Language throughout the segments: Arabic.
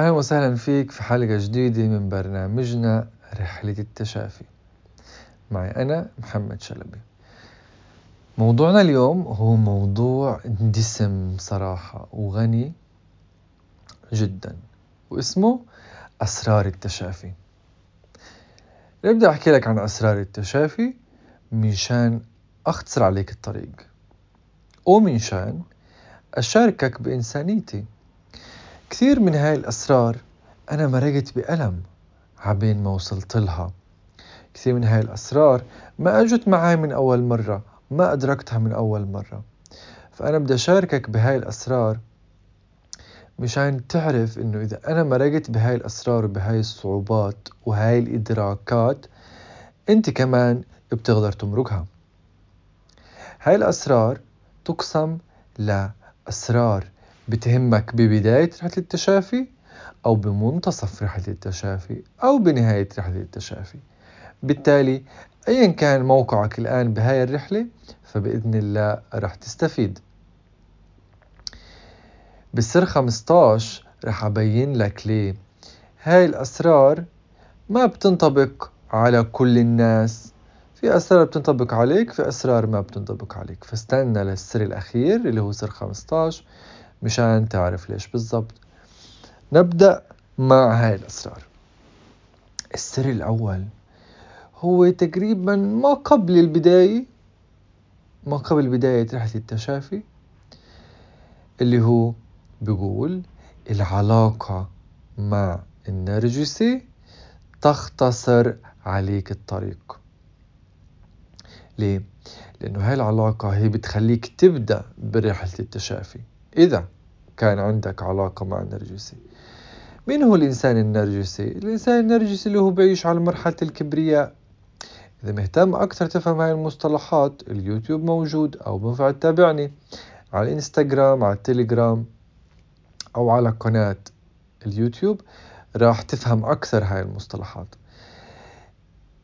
أهلا وسهلا فيك في حلقة جديدة من برنامجنا رحلة التشافي. معي أنا محمد شلبي. موضوعنا اليوم هو موضوع دسم صراحة وغني جدا واسمه أسرار التشافي. نبدأ أحكي لك عن أسرار التشافي مشان أختصر عليك الطريق. ومنشان أشاركك بإنسانيتي. كثير من هاي الأسرار أنا مرقت بألم عبين ما وصلت لها. كثير من هاي الأسرار ما أجت معي من أول مرة ما أدركتها من أول مرة. فأنا بدي أشاركك بهاي الأسرار مشان تعرف إنه إذا أنا مرقت بهاي الأسرار وبهاي الصعوبات وهاي الإدراكات أنت كمان بتقدر تمرقها. هاي الأسرار تقسم لأسرار. بتهمك ببداية رحلة التشافي أو بمنتصف رحلة التشافي أو بنهاية رحلة التشافي. بالتالي أيا كان موقعك الآن بهاي الرحلة فبإذن الله رح تستفيد. بالسر 15 رح أبين لك ليه. هاي الأسرار ما بتنطبق على كل الناس. في أسرار بتنطبق عليك في أسرار ما بتنطبق عليك. فاستنى للسر الأخير اللي هو سر 15 مشان تعرف ليش بالضبط. نبدأ مع هاي الأسرار. السر الأول هو تقريبا ما قبل البداية ما قبل بداية رحلة التشافي اللي هو بيقول العلاقة مع النرجسي تختصر عليك الطريق. ليه؟ لأنه هاي العلاقة هي بتخليك تبدأ برحلة التشافي. إذا كان عندك علاقة مع النرجسي. مين هو الإنسان النرجسي؟ الإنسان النرجسي اللي هو بيعيش على مرحلة الكبرياء. إذا مهتم أكثر تفهم هاي المصطلحات اليوتيوب موجود أو بنفع تتابعني. على الإنستغرام على التليجرام أو على قناة اليوتيوب راح تفهم أكثر هاي المصطلحات.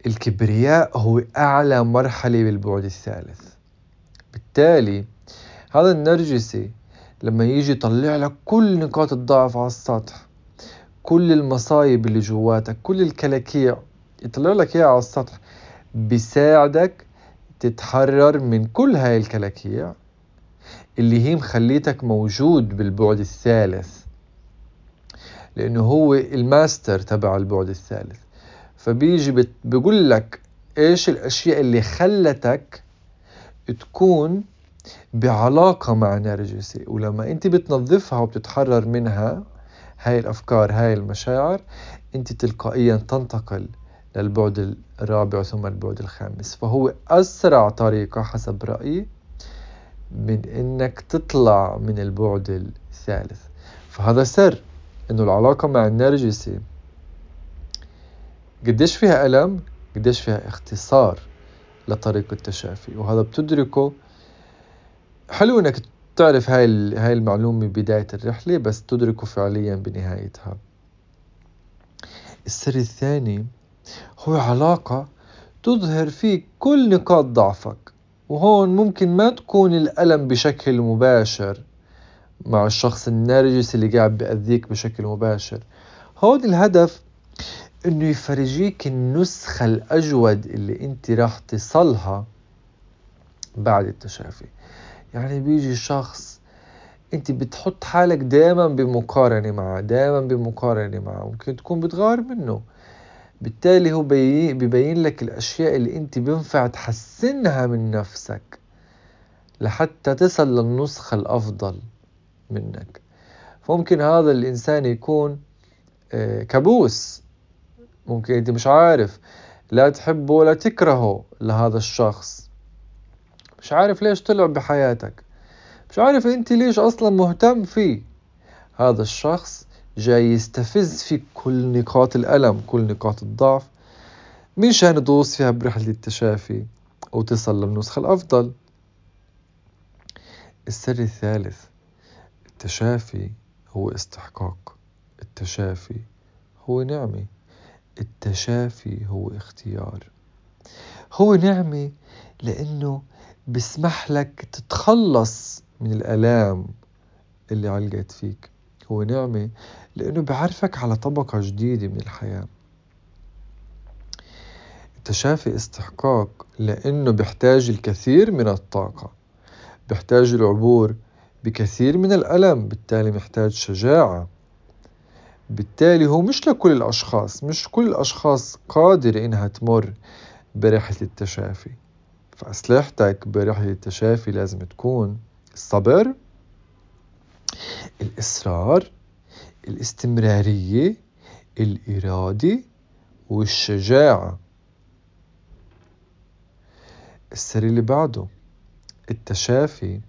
الكبرياء هو أعلى مرحلة بالبعد الثالث. بالتالي هذا النرجسي لما يجي يطلع لك كل نقاط الضعف على السطح كل المصايب اللي جواتك كل الكلاكيع يطلع لك إياها على السطح بيساعدك تتحرر من كل هاي الكلاكيع اللي هي مخليتك موجود بالبعد الثالث. لأنه هو الماستر تبع البعد الثالث. فبيجي بيقول لك إيش الأشياء اللي خلتك تكون بعلاقة مع نرجسي ولما انت بتنظفها وبتتحرر منها هاي الأفكار هاي المشاعر انت تلقائيا تنتقل للبعد الرابع ثم البعد الخامس. فهو أسرع طريقة حسب رأيي من إنك تطلع من البعد الثالث. فهذا سر إنه العلاقة مع النرجسي قديش فيها ألم قديش فيها اختصار لطريق التشافي. وهذا بتدركه حلو إنك تعرف هاي هاي المعلومة بداية الرحلة بس تدركه فعليا بنهايتها. السر الثاني هو علاقة تظهر فيك كل نقاط ضعفك وهون ممكن ما تكون الألم بشكل مباشر مع الشخص النرجسي اللي قاعد بأذيك بشكل مباشر. هون الهدف إنه يفرجيك النسخة الأجود اللي أنت راح تصلها بعد التشافي. يعني بيجي شخص انت بتحط حالك دائما بمقارنة معه دائما بمقارنة معه ممكن تكون بتغار منه. بالتالي هو بيبين لك الأشياء اللي انت بينفع تحسنها من نفسك لحتى تصل للنسخة الأفضل منك. فممكن هذا الإنسان يكون آه، كابوس. ممكن انت مش عارف لا تحبه ولا تكرهه لهذا الشخص. مش عارف ليش طلع بحياتك. مش عارف انت ليش أصلا مهتم فيه. هذا الشخص جاي يستفز فيك كل نقاط الألم كل نقاط الضعف مشان تدوس فيها برحلة التشافي وتصل للنسخة الأفضل. السر الثالث التشافي هو استحقاق. التشافي هو نعمة. التشافي هو اختيار. هو نعمة لأنه بسمح لك تتخلص من الآلام اللي علقت فيك. هو نعمة لأنه بعرفك على طبقة جديدة من الحياة. التشافي استحقاق لأنه بيحتاج الكثير من الطاقة. بيحتاج العبور بكثير من الألم بالتالي محتاج شجاعة. بالتالي هو مش لكل الأشخاص مش كل الأشخاص قادرة إنها تمر برحلة التشافي. فأسلحتك برحلة التشافي لازم تكون الصبر الإصرار الاستمرارية الإرادة والشجاعة. السر اللي بعده التشافي.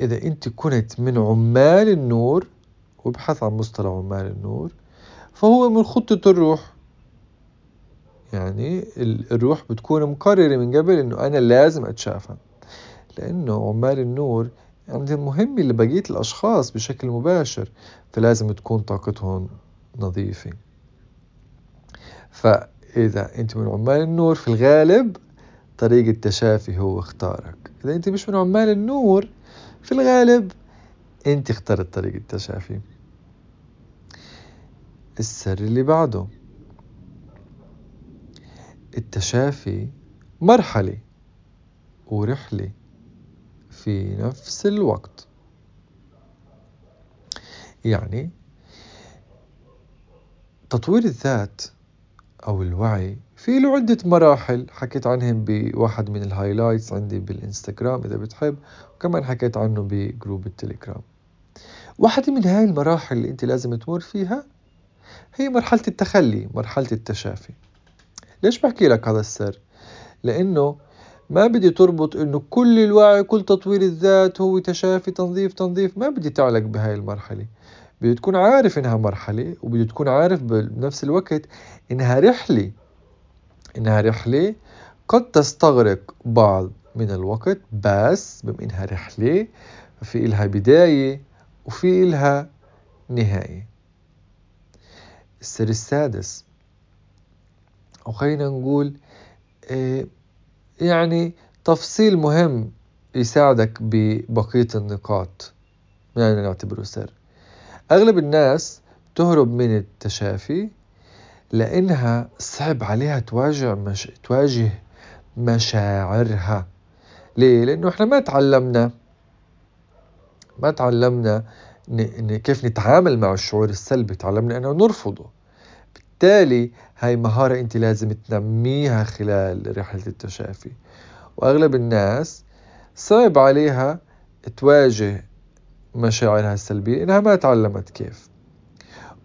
إذا أنت كنت من عمال النور وابحث عن مصطلح عمال النور فهو من خطة الروح. يعني الروح بتكون مقررة من قبل إنه أنا لازم أتشافى. لأنه عمال النور عندهم مهمة لبقية الأشخاص بشكل مباشر فلازم تكون طاقتهم نظيفة. فإذا أنت من عمال النور في الغالب طريق التشافي هو اختارك. إذا أنت مش من عمال النور في الغالب أنت اخترت طريق التشافي. السر اللي بعده. التشافي مرحلة ورحلة في نفس الوقت. يعني تطوير الذات أو الوعي في له عدة مراحل. حكيت عنهم بواحد من ال highlights عندي بالإنستغرام إذا بتحب وكمان حكيت عنه بجروب التليجرام. واحدة من هاي المراحل اللي أنت لازم تمر فيها هي مرحلة التخلي مرحلة التشافي. ليش بحكي لك هذا السر؟ لأنه ما بدي تربط إنه كل الوعي كل تطوير الذات هو تشافي تنظيف تنظيف. ما بدي تعلق بهاي المرحلة. بدي تكون عارف إنها مرحلة وبدي تكون عارف بنفس الوقت إنها رحلة. إنها رحلة قد تستغرق بعض من الوقت بس بما إنها رحلة في إلها بداية وفي إلها نهاية. السر السادس. أو خلينا نقول إيه يعني تفصيل مهم يساعدك ببقية النقاط. يعني نعتبره سر. أغلب الناس تهرب من التشافي لأنها صعب عليها تواجه مش... تواجه مشاعرها. ليه؟ لأنه إحنا ما تعلمنا ما تعلمنا ن... كيف نتعامل مع الشعور السلبي تعلمنا أنه نرفضه. بالتالي هاي مهارة أنت لازم تنميها خلال رحلة التشافي. وأغلب الناس صعب عليها تواجه مشاعرها السلبية إنها ما تعلمت كيف.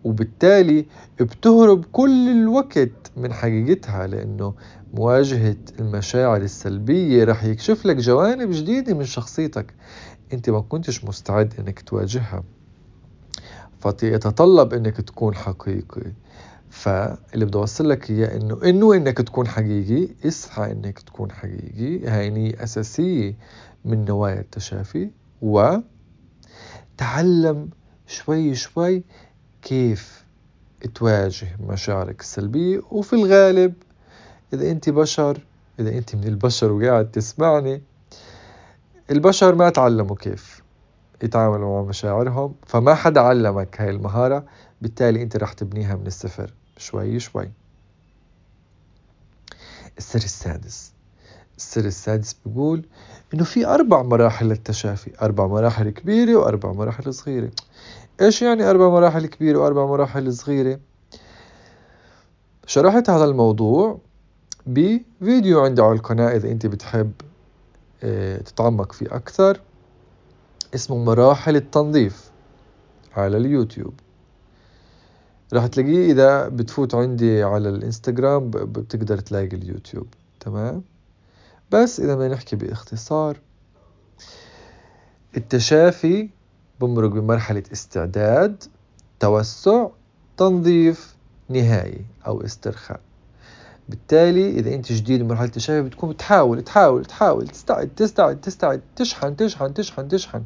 وبالتالي بتهرب كل الوقت من حقيقتها لأنه مواجهة المشاعر السلبية رح يكشف لك جوانب جديدة من شخصيتك أنت ما كنتش مستعد أنك تواجهها. فيتطلب أنك تكون حقيقي. فاللي بدي أوصل لك إياه إنه إنه إنك تكون حقيقي اسعى إنك تكون حقيقي. هاي نية اساسية من نوايا التشافي. و تعلم شوي شوي كيف تواجه مشاعرك السلبية. وفي الغالب إذا أنت بشر إذا أنت من البشر وقاعد تسمعني البشر ما تعلموا كيف يتعاملوا مع مشاعرهم فما حدا علمك هاي المهارة بالتالي أنت رح تبنيها من الصفر. شوي شوي. السر السادس. السر السادس بيقول إنه في أربع مراحل للتشافي أربع مراحل كبيرة وأربع مراحل صغيرة. إيش يعني أربع مراحل كبيرة وأربع مراحل صغيرة؟ شرحت هذا الموضوع بفيديو عندي على القناة إذا أنت بتحب آه، تتعمق فيه أكثر اسمه مراحل التنظيف على اليوتيوب. راح تلاقيه إذا بتفوت عندي على الإنستغرام بتقدر تلاقي اليوتيوب تمام؟ بس إذا بدنا نحكي باختصار التشافي بمرق بمرحلة استعداد توسع تنظيف نهائي أو استرخاء. بالتالي إذا أنت جديد بمرحلة التشافي بتكون بتحاول تحاول تحاول تستعد تستعد تستعد تشحن تشحن تشحن تشحن.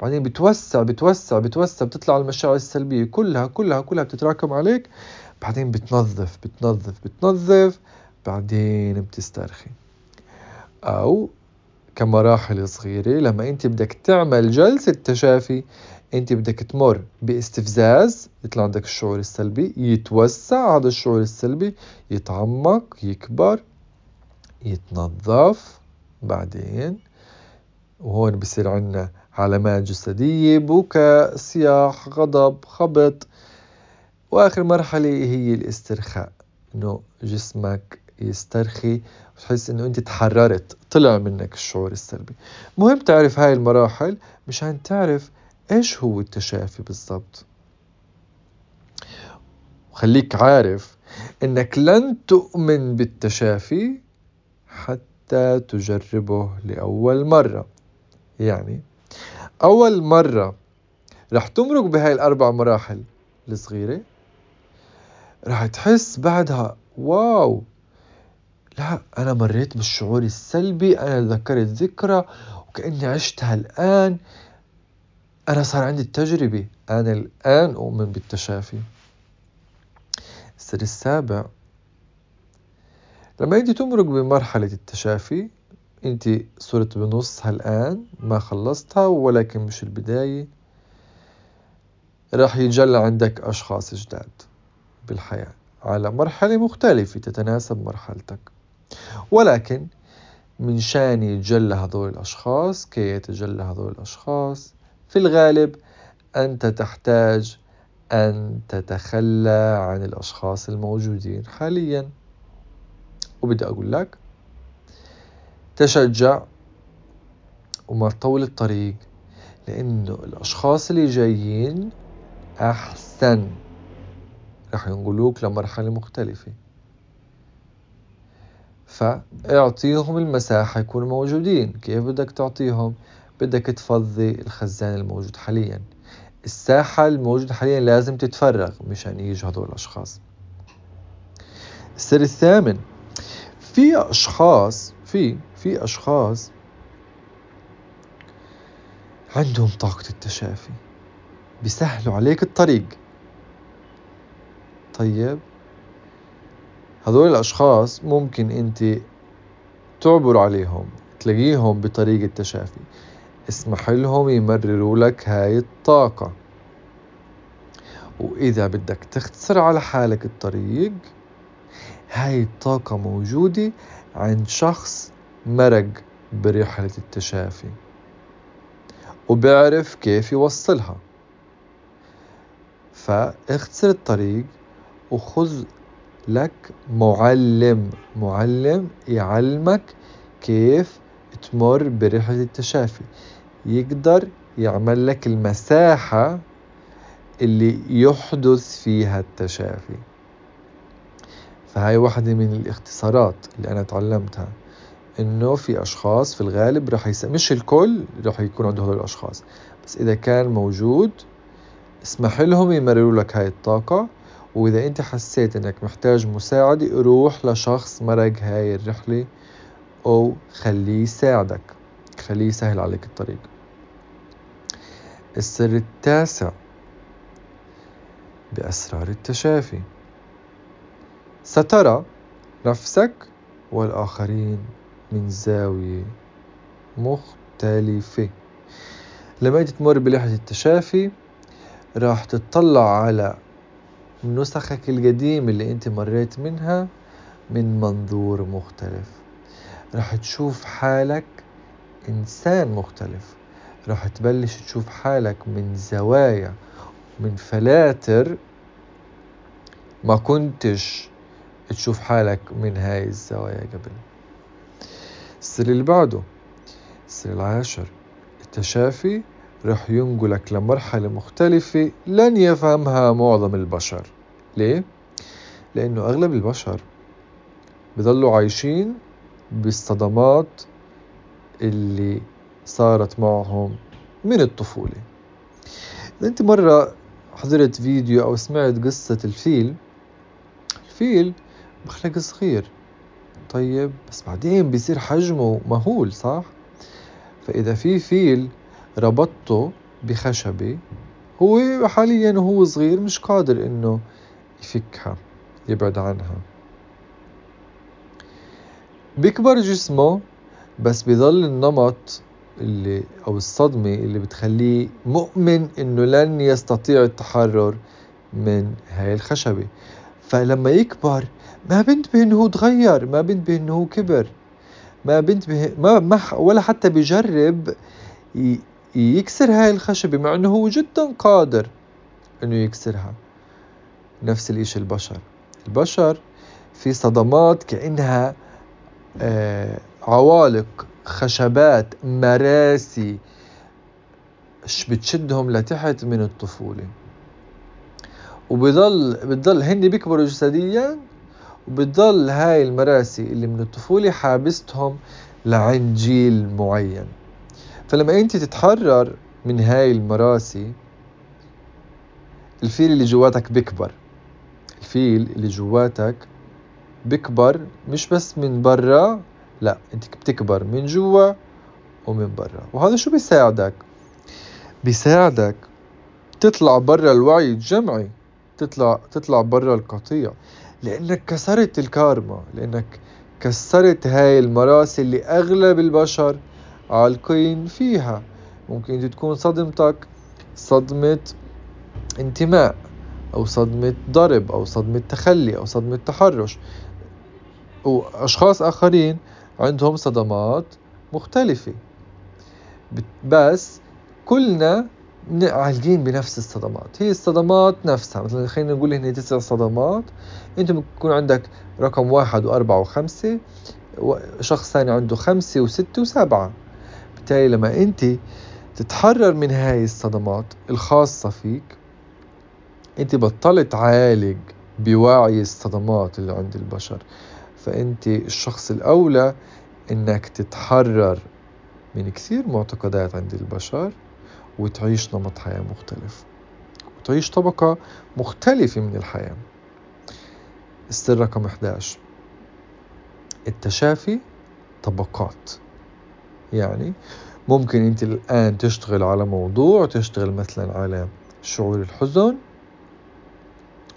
بعدين بتوسع بتوسع بتوسع بتطلع المشاعر السلبية كلها كلها كلها بتتراكم عليك بعدين بتنظف بتنظف بتنظف بعدين بتسترخي. أو كمراحل صغيرة لما أنت بدك تعمل جلسة تشافي أنت بدك تمر باستفزاز يطلع عندك الشعور السلبي يتوسع هذا الشعور السلبي يتعمق يكبر يتنظف بعدين وهون بصير عندنا علامات جسدية بكاء صياح غضب خبط. وآخر مرحلة هي الاسترخاء إنه جسمك يسترخي وتحس إنه أنت تحررت طلع منك الشعور السلبي. مهم تعرف هاي المراحل مشان تعرف إيش هو التشافي بالضبط. وخليك عارف إنك لن تؤمن بالتشافي حتى تجربه لأول مرة. يعني أول مرة رح تمرق بهاي الأربع مراحل الصغيرة رح تحس بعدها واو لا أنا مريت بالشعور السلبي أنا ذكرت ذكرى وكأني عشتها الآن أنا صار عندي التجربة أنا الآن أؤمن بالتشافي. السر السابع لما أنت تمرق بمرحلة التشافي أنت صرت بنصها الآن ما خلصتها ولكن مش البداية. راح يتجلى عندك أشخاص جداد بالحياة على مرحلة مختلفة تتناسب مرحلتك. ولكن من شان يتجلى هذول الأشخاص كي يتجلى هذول الأشخاص في الغالب أنت تحتاج أن تتخلى عن الأشخاص الموجودين حاليا. وبدي أقول لك تشجع وما تطول الطريق لأنه الأشخاص اللي جايين أحسن رح ينقلوك لمرحلة مختلفة. فاعطيهم المساحة يكونوا موجودين. كيف بدك تعطيهم؟ بدك تفضي الخزان الموجود حاليا. الساحة الموجودة حاليا لازم تتفرغ مشان يجوا هذول الأشخاص. السر الثامن في أشخاص في في أشخاص عندهم طاقة التشافي. بيسهلوا عليك الطريق. طيب. هذول الأشخاص ممكن أنت تعبر عليهم تلاقيهم بطريق التشافي اسمح لهم يمرروا لك هاي الطاقة. وإذا بدك تختصر على حالك الطريق هاي الطاقة موجودة عند شخص مرق برحلة التشافي وبيعرف كيف يوصلها. فاختصر الطريق وخذ لك معلم معلم يعلمك كيف تمر برحلة التشافي. يقدر يعمل لك المساحة اللي يحدث فيها التشافي. فهاي واحدة من الاختصارات اللي أنا تعلمتها. إنه في أشخاص في الغالب رح يس... مش الكل رح يكون عنده هذول الأشخاص. بس إذا كان موجود اسمح لهم يمرروا لك هاي الطاقة وإذا أنت حسيت إنك محتاج مساعدة روح لشخص مرق هاي الرحلة أو خليه يساعدك خليه يسهل عليك الطريق. السر التاسع بأسرار التشافي. سترى نفسك والآخرين. زاوية مختلفة. لما تمر بلحظة التشافي راح تطلع على نسخك القديمة اللي انت مريت منها من منظور مختلف. راح تشوف حالك إنسان مختلف. راح تبلش تشوف حالك من زوايا من فلاتر. ما كنتش تشوف حالك من هاي الزوايا قبل. السر اللي بعده. السر العاشر. التشافي رح ينقلك لمرحلة مختلفة لن يفهمها معظم البشر. ليه؟ لأنه أغلب البشر بضلوا عايشين بالصدمات اللي صارت معهم من الطفولة. إذا أنت مرة حضرت فيديو أو سمعت قصة الفيل؟ الفيل بخلق صغير. طيب بس بعدين بيصير حجمه مهول صح؟ فإذا في فيل ربطته بخشبة هو حاليا وهو صغير مش قادر إنه يفكها يبعد عنها بيكبر جسمه بس بيظل النمط اللي أو الصدمة اللي بتخليه مؤمن إنه لن يستطيع التحرر من هاي الخشبة فلما يكبر ما بنتبه إنه هو تغير ما بنتبه إنه هو كبر. ما بنتبه ما, ما ولا حتى بيجرب يكسر هاي الخشبة مع إنه هو جدا قادر إنه يكسرها. نفس الإشي البشر. البشر في صدمات كأنها آه عوالق خشبات مراسي بتشدهم لتحت من الطفولة. وبضل بتضل هن بيكبروا جسديا وبتضل هاي المراسي اللي من الطفولة حابستهم لعند جيل معين. فلما انت تتحرر من هاي المراسي الفيل اللي جواتك بيكبر. الفيل اللي جواتك بيكبر مش بس من برا لا انت بتكبر من جوا ومن برا. وهذا شو بيساعدك؟ بيساعدك تطلع برا الوعي الجمعي. تطلع تطلع برا القطيع لأنك كسرت الكارما لأنك كسرت هاي المراسي اللي أغلب البشر عالقين فيها. ممكن تكون صدمتك صدمة انتماء أو صدمة ضرب أو صدمة تخلي أو صدمة تحرش. وأشخاص آخرين عندهم صدمات مختلفة. بس كلنا عالقين بنفس الصدمات. هي الصدمات نفسها. مثلا خلينا نقول هنا تسع صدمات أنت بيكون عندك رقم واحد وأربعة وخمسة شخص ثاني عنده خمسة وستة وسبعة. بالتالي لما أنت تتحرر من هاي الصدمات الخاصة فيك أنت بطلت عالج بوعي الصدمات اللي عند البشر. فأنت الشخص الأولى إنك تتحرر من كثير معتقدات عند البشر. وتعيش نمط حياة مختلف. وتعيش طبقة مختلفة من الحياة. السر رقم 11 التشافي طبقات. يعني ممكن انت الآن تشتغل على موضوع تشتغل مثلا على شعور الحزن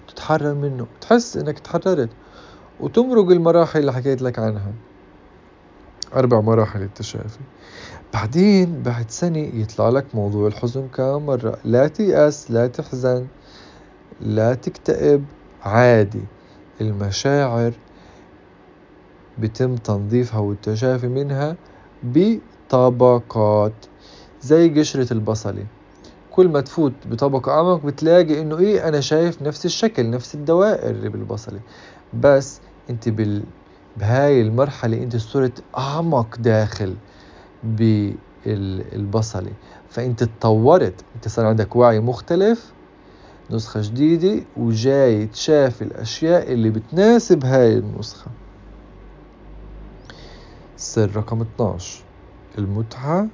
تتحرر منه تحس إنك تحررت وتمرق المراحل اللي حكيت لك عنها. أربع مراحل التشافي. بعدين بعد سنة يطلع لك موضوع الحزن كم مرة لا تيأس لا تحزن لا تكتئب عادي. المشاعر بتم تنظيفها والتشافي منها بطبقات زي قشرة البصلة. كل ما تفوت بطبقة أعمق بتلاقي إنه إيه أنا شايف نفس الشكل نفس الدوائر اللي بالبصلة. بس أنت بال بهاي المرحلة أنت صرت أعمق داخل بالبصلة. فأنت تطورت أنت صار عندك وعي مختلف نسخة جديدة وجاي تشاف الأشياء اللي بتناسب هاي النسخة. سر رقم 12 المتعة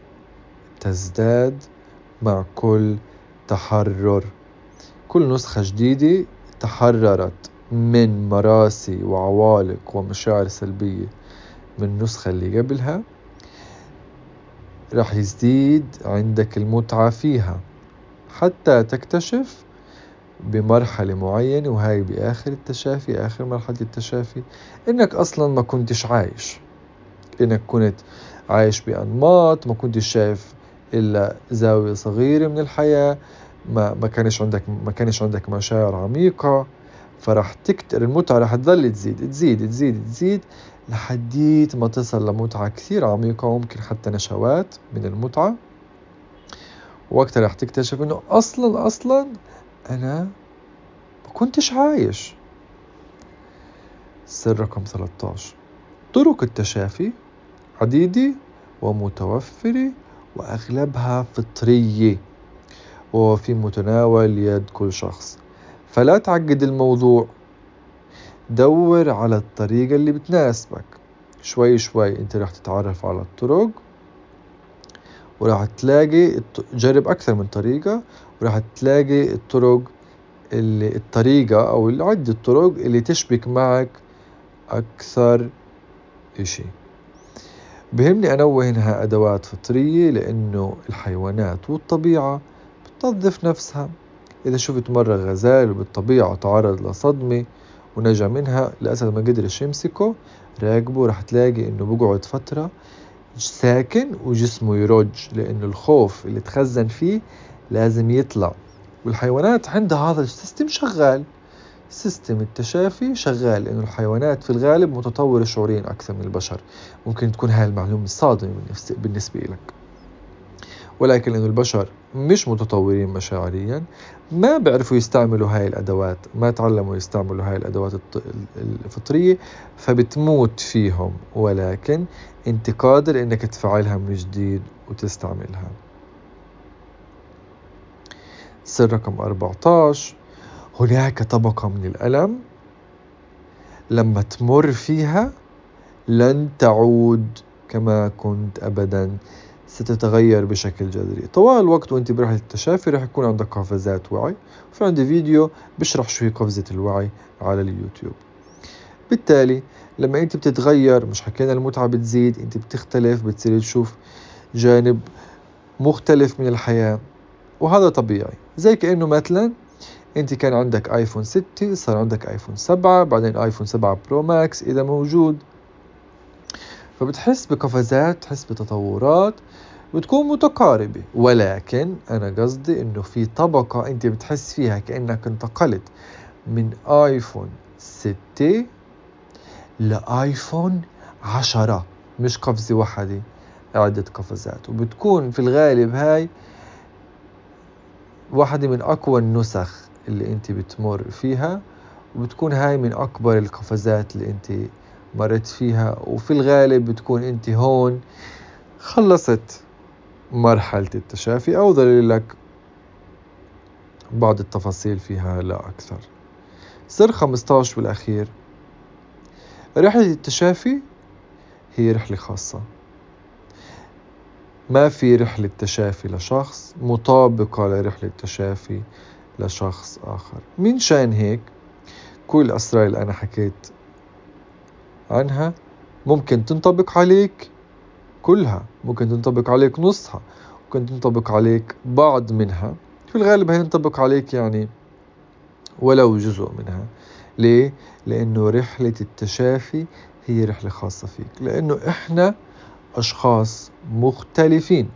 تزداد مع كل تحرر. كل نسخة جديدة تحررت. من مراسي وعوالق ومشاعر سلبية من النسخة اللي قبلها راح يزيد عندك المتعة فيها حتى تكتشف بمرحلة معينة وهاي بآخر التشافي آخر مرحلة التشافي إنك أصلا ما كنتش عايش. إنك كنت عايش بأنماط ما كنتش شايف إلا زاوية صغيرة من الحياة ما ما كانش عندك ما كانش عندك مشاعر عميقة. فراح تكتر المتعة راح تظل تزيد تزيد تزيد تزيد لحديت ما تصل لمتعة كثير عميقة وممكن حتى نشوات من المتعة. وقتها راح تكتشف إنه أصلا أصلا أنا ما كنتش عايش. سر رقم 13 طرق التشافي عديدة ومتوفرة وأغلبها فطرية. وفي متناول يد كل شخص. فلا تعقد الموضوع. دور على الطريقة اللي بتناسبك. شوي شوي انت راح تتعرف على الطرق وراح تلاقي جرب أكثر من طريقة وراح تلاقي الطرق اللي الطريقة أو عدة الطرق اللي تشبك معك أكثر إشي. بهمني أنوه إنها أدوات فطرية؟ لأنه الحيوانات والطبيعة بتنظف نفسها. إذا شفت مرة غزال بالطبيعة تعرض لصدمة ونجا منها الأسد ما قدرش يمسكه راقبه رح تلاقي إنه بقعد فترة ساكن وجسمه يرج لأنه الخوف اللي تخزن فيه لازم يطلع. والحيوانات عندها هذا السيستم شغال. سيستم التشافي شغال لأنه الحيوانات في الغالب متطورة شعوريا أكثر من البشر. ممكن تكون هاي المعلومة صادمة بالنسبة لك ولكن لأنه البشر مش متطورين مشاعريا ما بيعرفوا يستعملوا هاي الأدوات ما تعلموا يستعملوا هاي الأدوات الفطرية فبتموت فيهم. ولكن أنت قادر إنك تفعلها من جديد وتستعملها. سر رقم 14 هناك طبقة من الألم لما تمر فيها لن تعود كما كنت أبدا. ستتغير بشكل جذري. طوال الوقت وانت برحلة التشافي رح يكون عندك قفزات وعي وفي عندي فيديو بشرح شو هي قفزة الوعي على اليوتيوب. بالتالي لما انت بتتغير مش حكينا المتعة بتزيد انت بتختلف بتصير تشوف جانب مختلف من الحياة وهذا طبيعي. زي كأنه مثلا انت كان عندك ايفون 6 صار عندك ايفون 7 بعدين ايفون 7 Pro Max إذا موجود. فبتحس بقفزات تحس بتطورات بتكون متقاربة. ولكن أنا قصدي إنه في طبقة أنت بتحس فيها كأنك انتقلت من آيفون 6 لآيفون 10 مش قفزة واحدة عدة قفزات وبتكون في الغالب هاي واحدة من أقوى النسخ اللي أنت بتمر فيها وبتكون هاي من أكبر القفزات اللي أنت مرت فيها وفي الغالب بتكون أنت هون خلصت مرحلة التشافي أو لك بعض التفاصيل فيها لا أكثر. سر 15 بالأخير. رحلة التشافي هي رحلة خاصة. ما في رحلة تشافي لشخص مطابقة لرحلة تشافي لشخص آخر. من شان هيك كل الأسرار اللي أنا حكيت عنها ممكن تنطبق عليك كلها ممكن تنطبق عليك نصها ممكن تنطبق عليك بعض منها. في الغالب هي تنطبق عليك يعني ولو جزء منها. ليه؟ لأنه رحلة التشافي هي رحلة خاصة فيك. لأنه إحنا أشخاص مختلفين.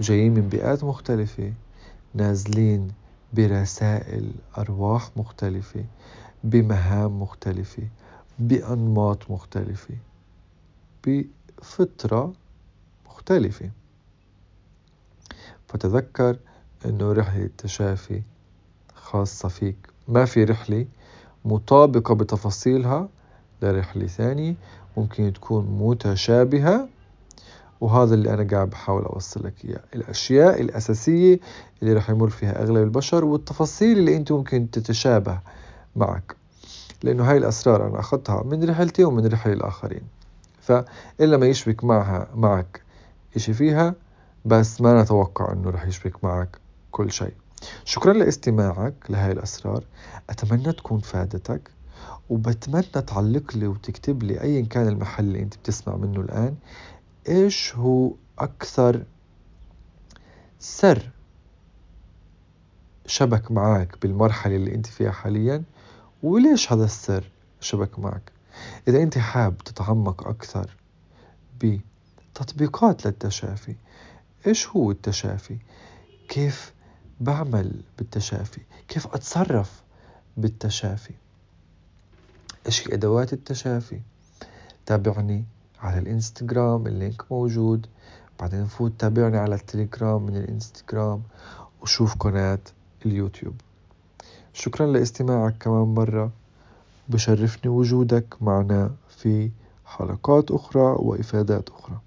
جايين من بيئات مختلفة نازلين برسائل أرواح مختلفة بمهام مختلفة. بأنماط مختلفة بفطرة مختلفة. فتذكر أنه رحلة التشافي خاصة فيك. ما في رحلة مطابقة بتفاصيلها لرحلة ثانية ممكن تكون متشابهة. وهذا اللي أنا قاعد بحاول أوصل لك إياه. الأشياء الأساسية اللي راح يمر فيها أغلب البشر والتفاصيل اللي أنت ممكن تتشابه معك. لأنه هاي الأسرار أنا أخذتها من رحلتي ومن رحل الآخرين. فإلا ما يشبك معها معك إشي فيها بس ما نتوقع أنه رح يشبك معك كل شيء. شكرا لاستماعك لهاي الأسرار. أتمنى تكون فادتك وبتمنى تعلق لي وتكتب لي أيا كان المحل اللي أنت بتسمع منه الآن إيش هو أكثر سر شبك معك بالمرحلة اللي أنت فيها حاليا؟ وليش هذا السر شبك معك؟ إذا أنت حاب تتعمق أكثر بتطبيقات للتشافي إيش هو التشافي؟ كيف بعمل بالتشافي؟ كيف أتصرف بالتشافي؟ إيش هي أدوات التشافي؟ تابعني على الإنستغرام ال link موجود. بعدين فوت تابعني على التليجرام من الإنستغرام وشوف قناة اليوتيوب. شكرا لاستماعك كمان مرة. بشرفني وجودك معنا في حلقات أخرى وإفادات أخرى.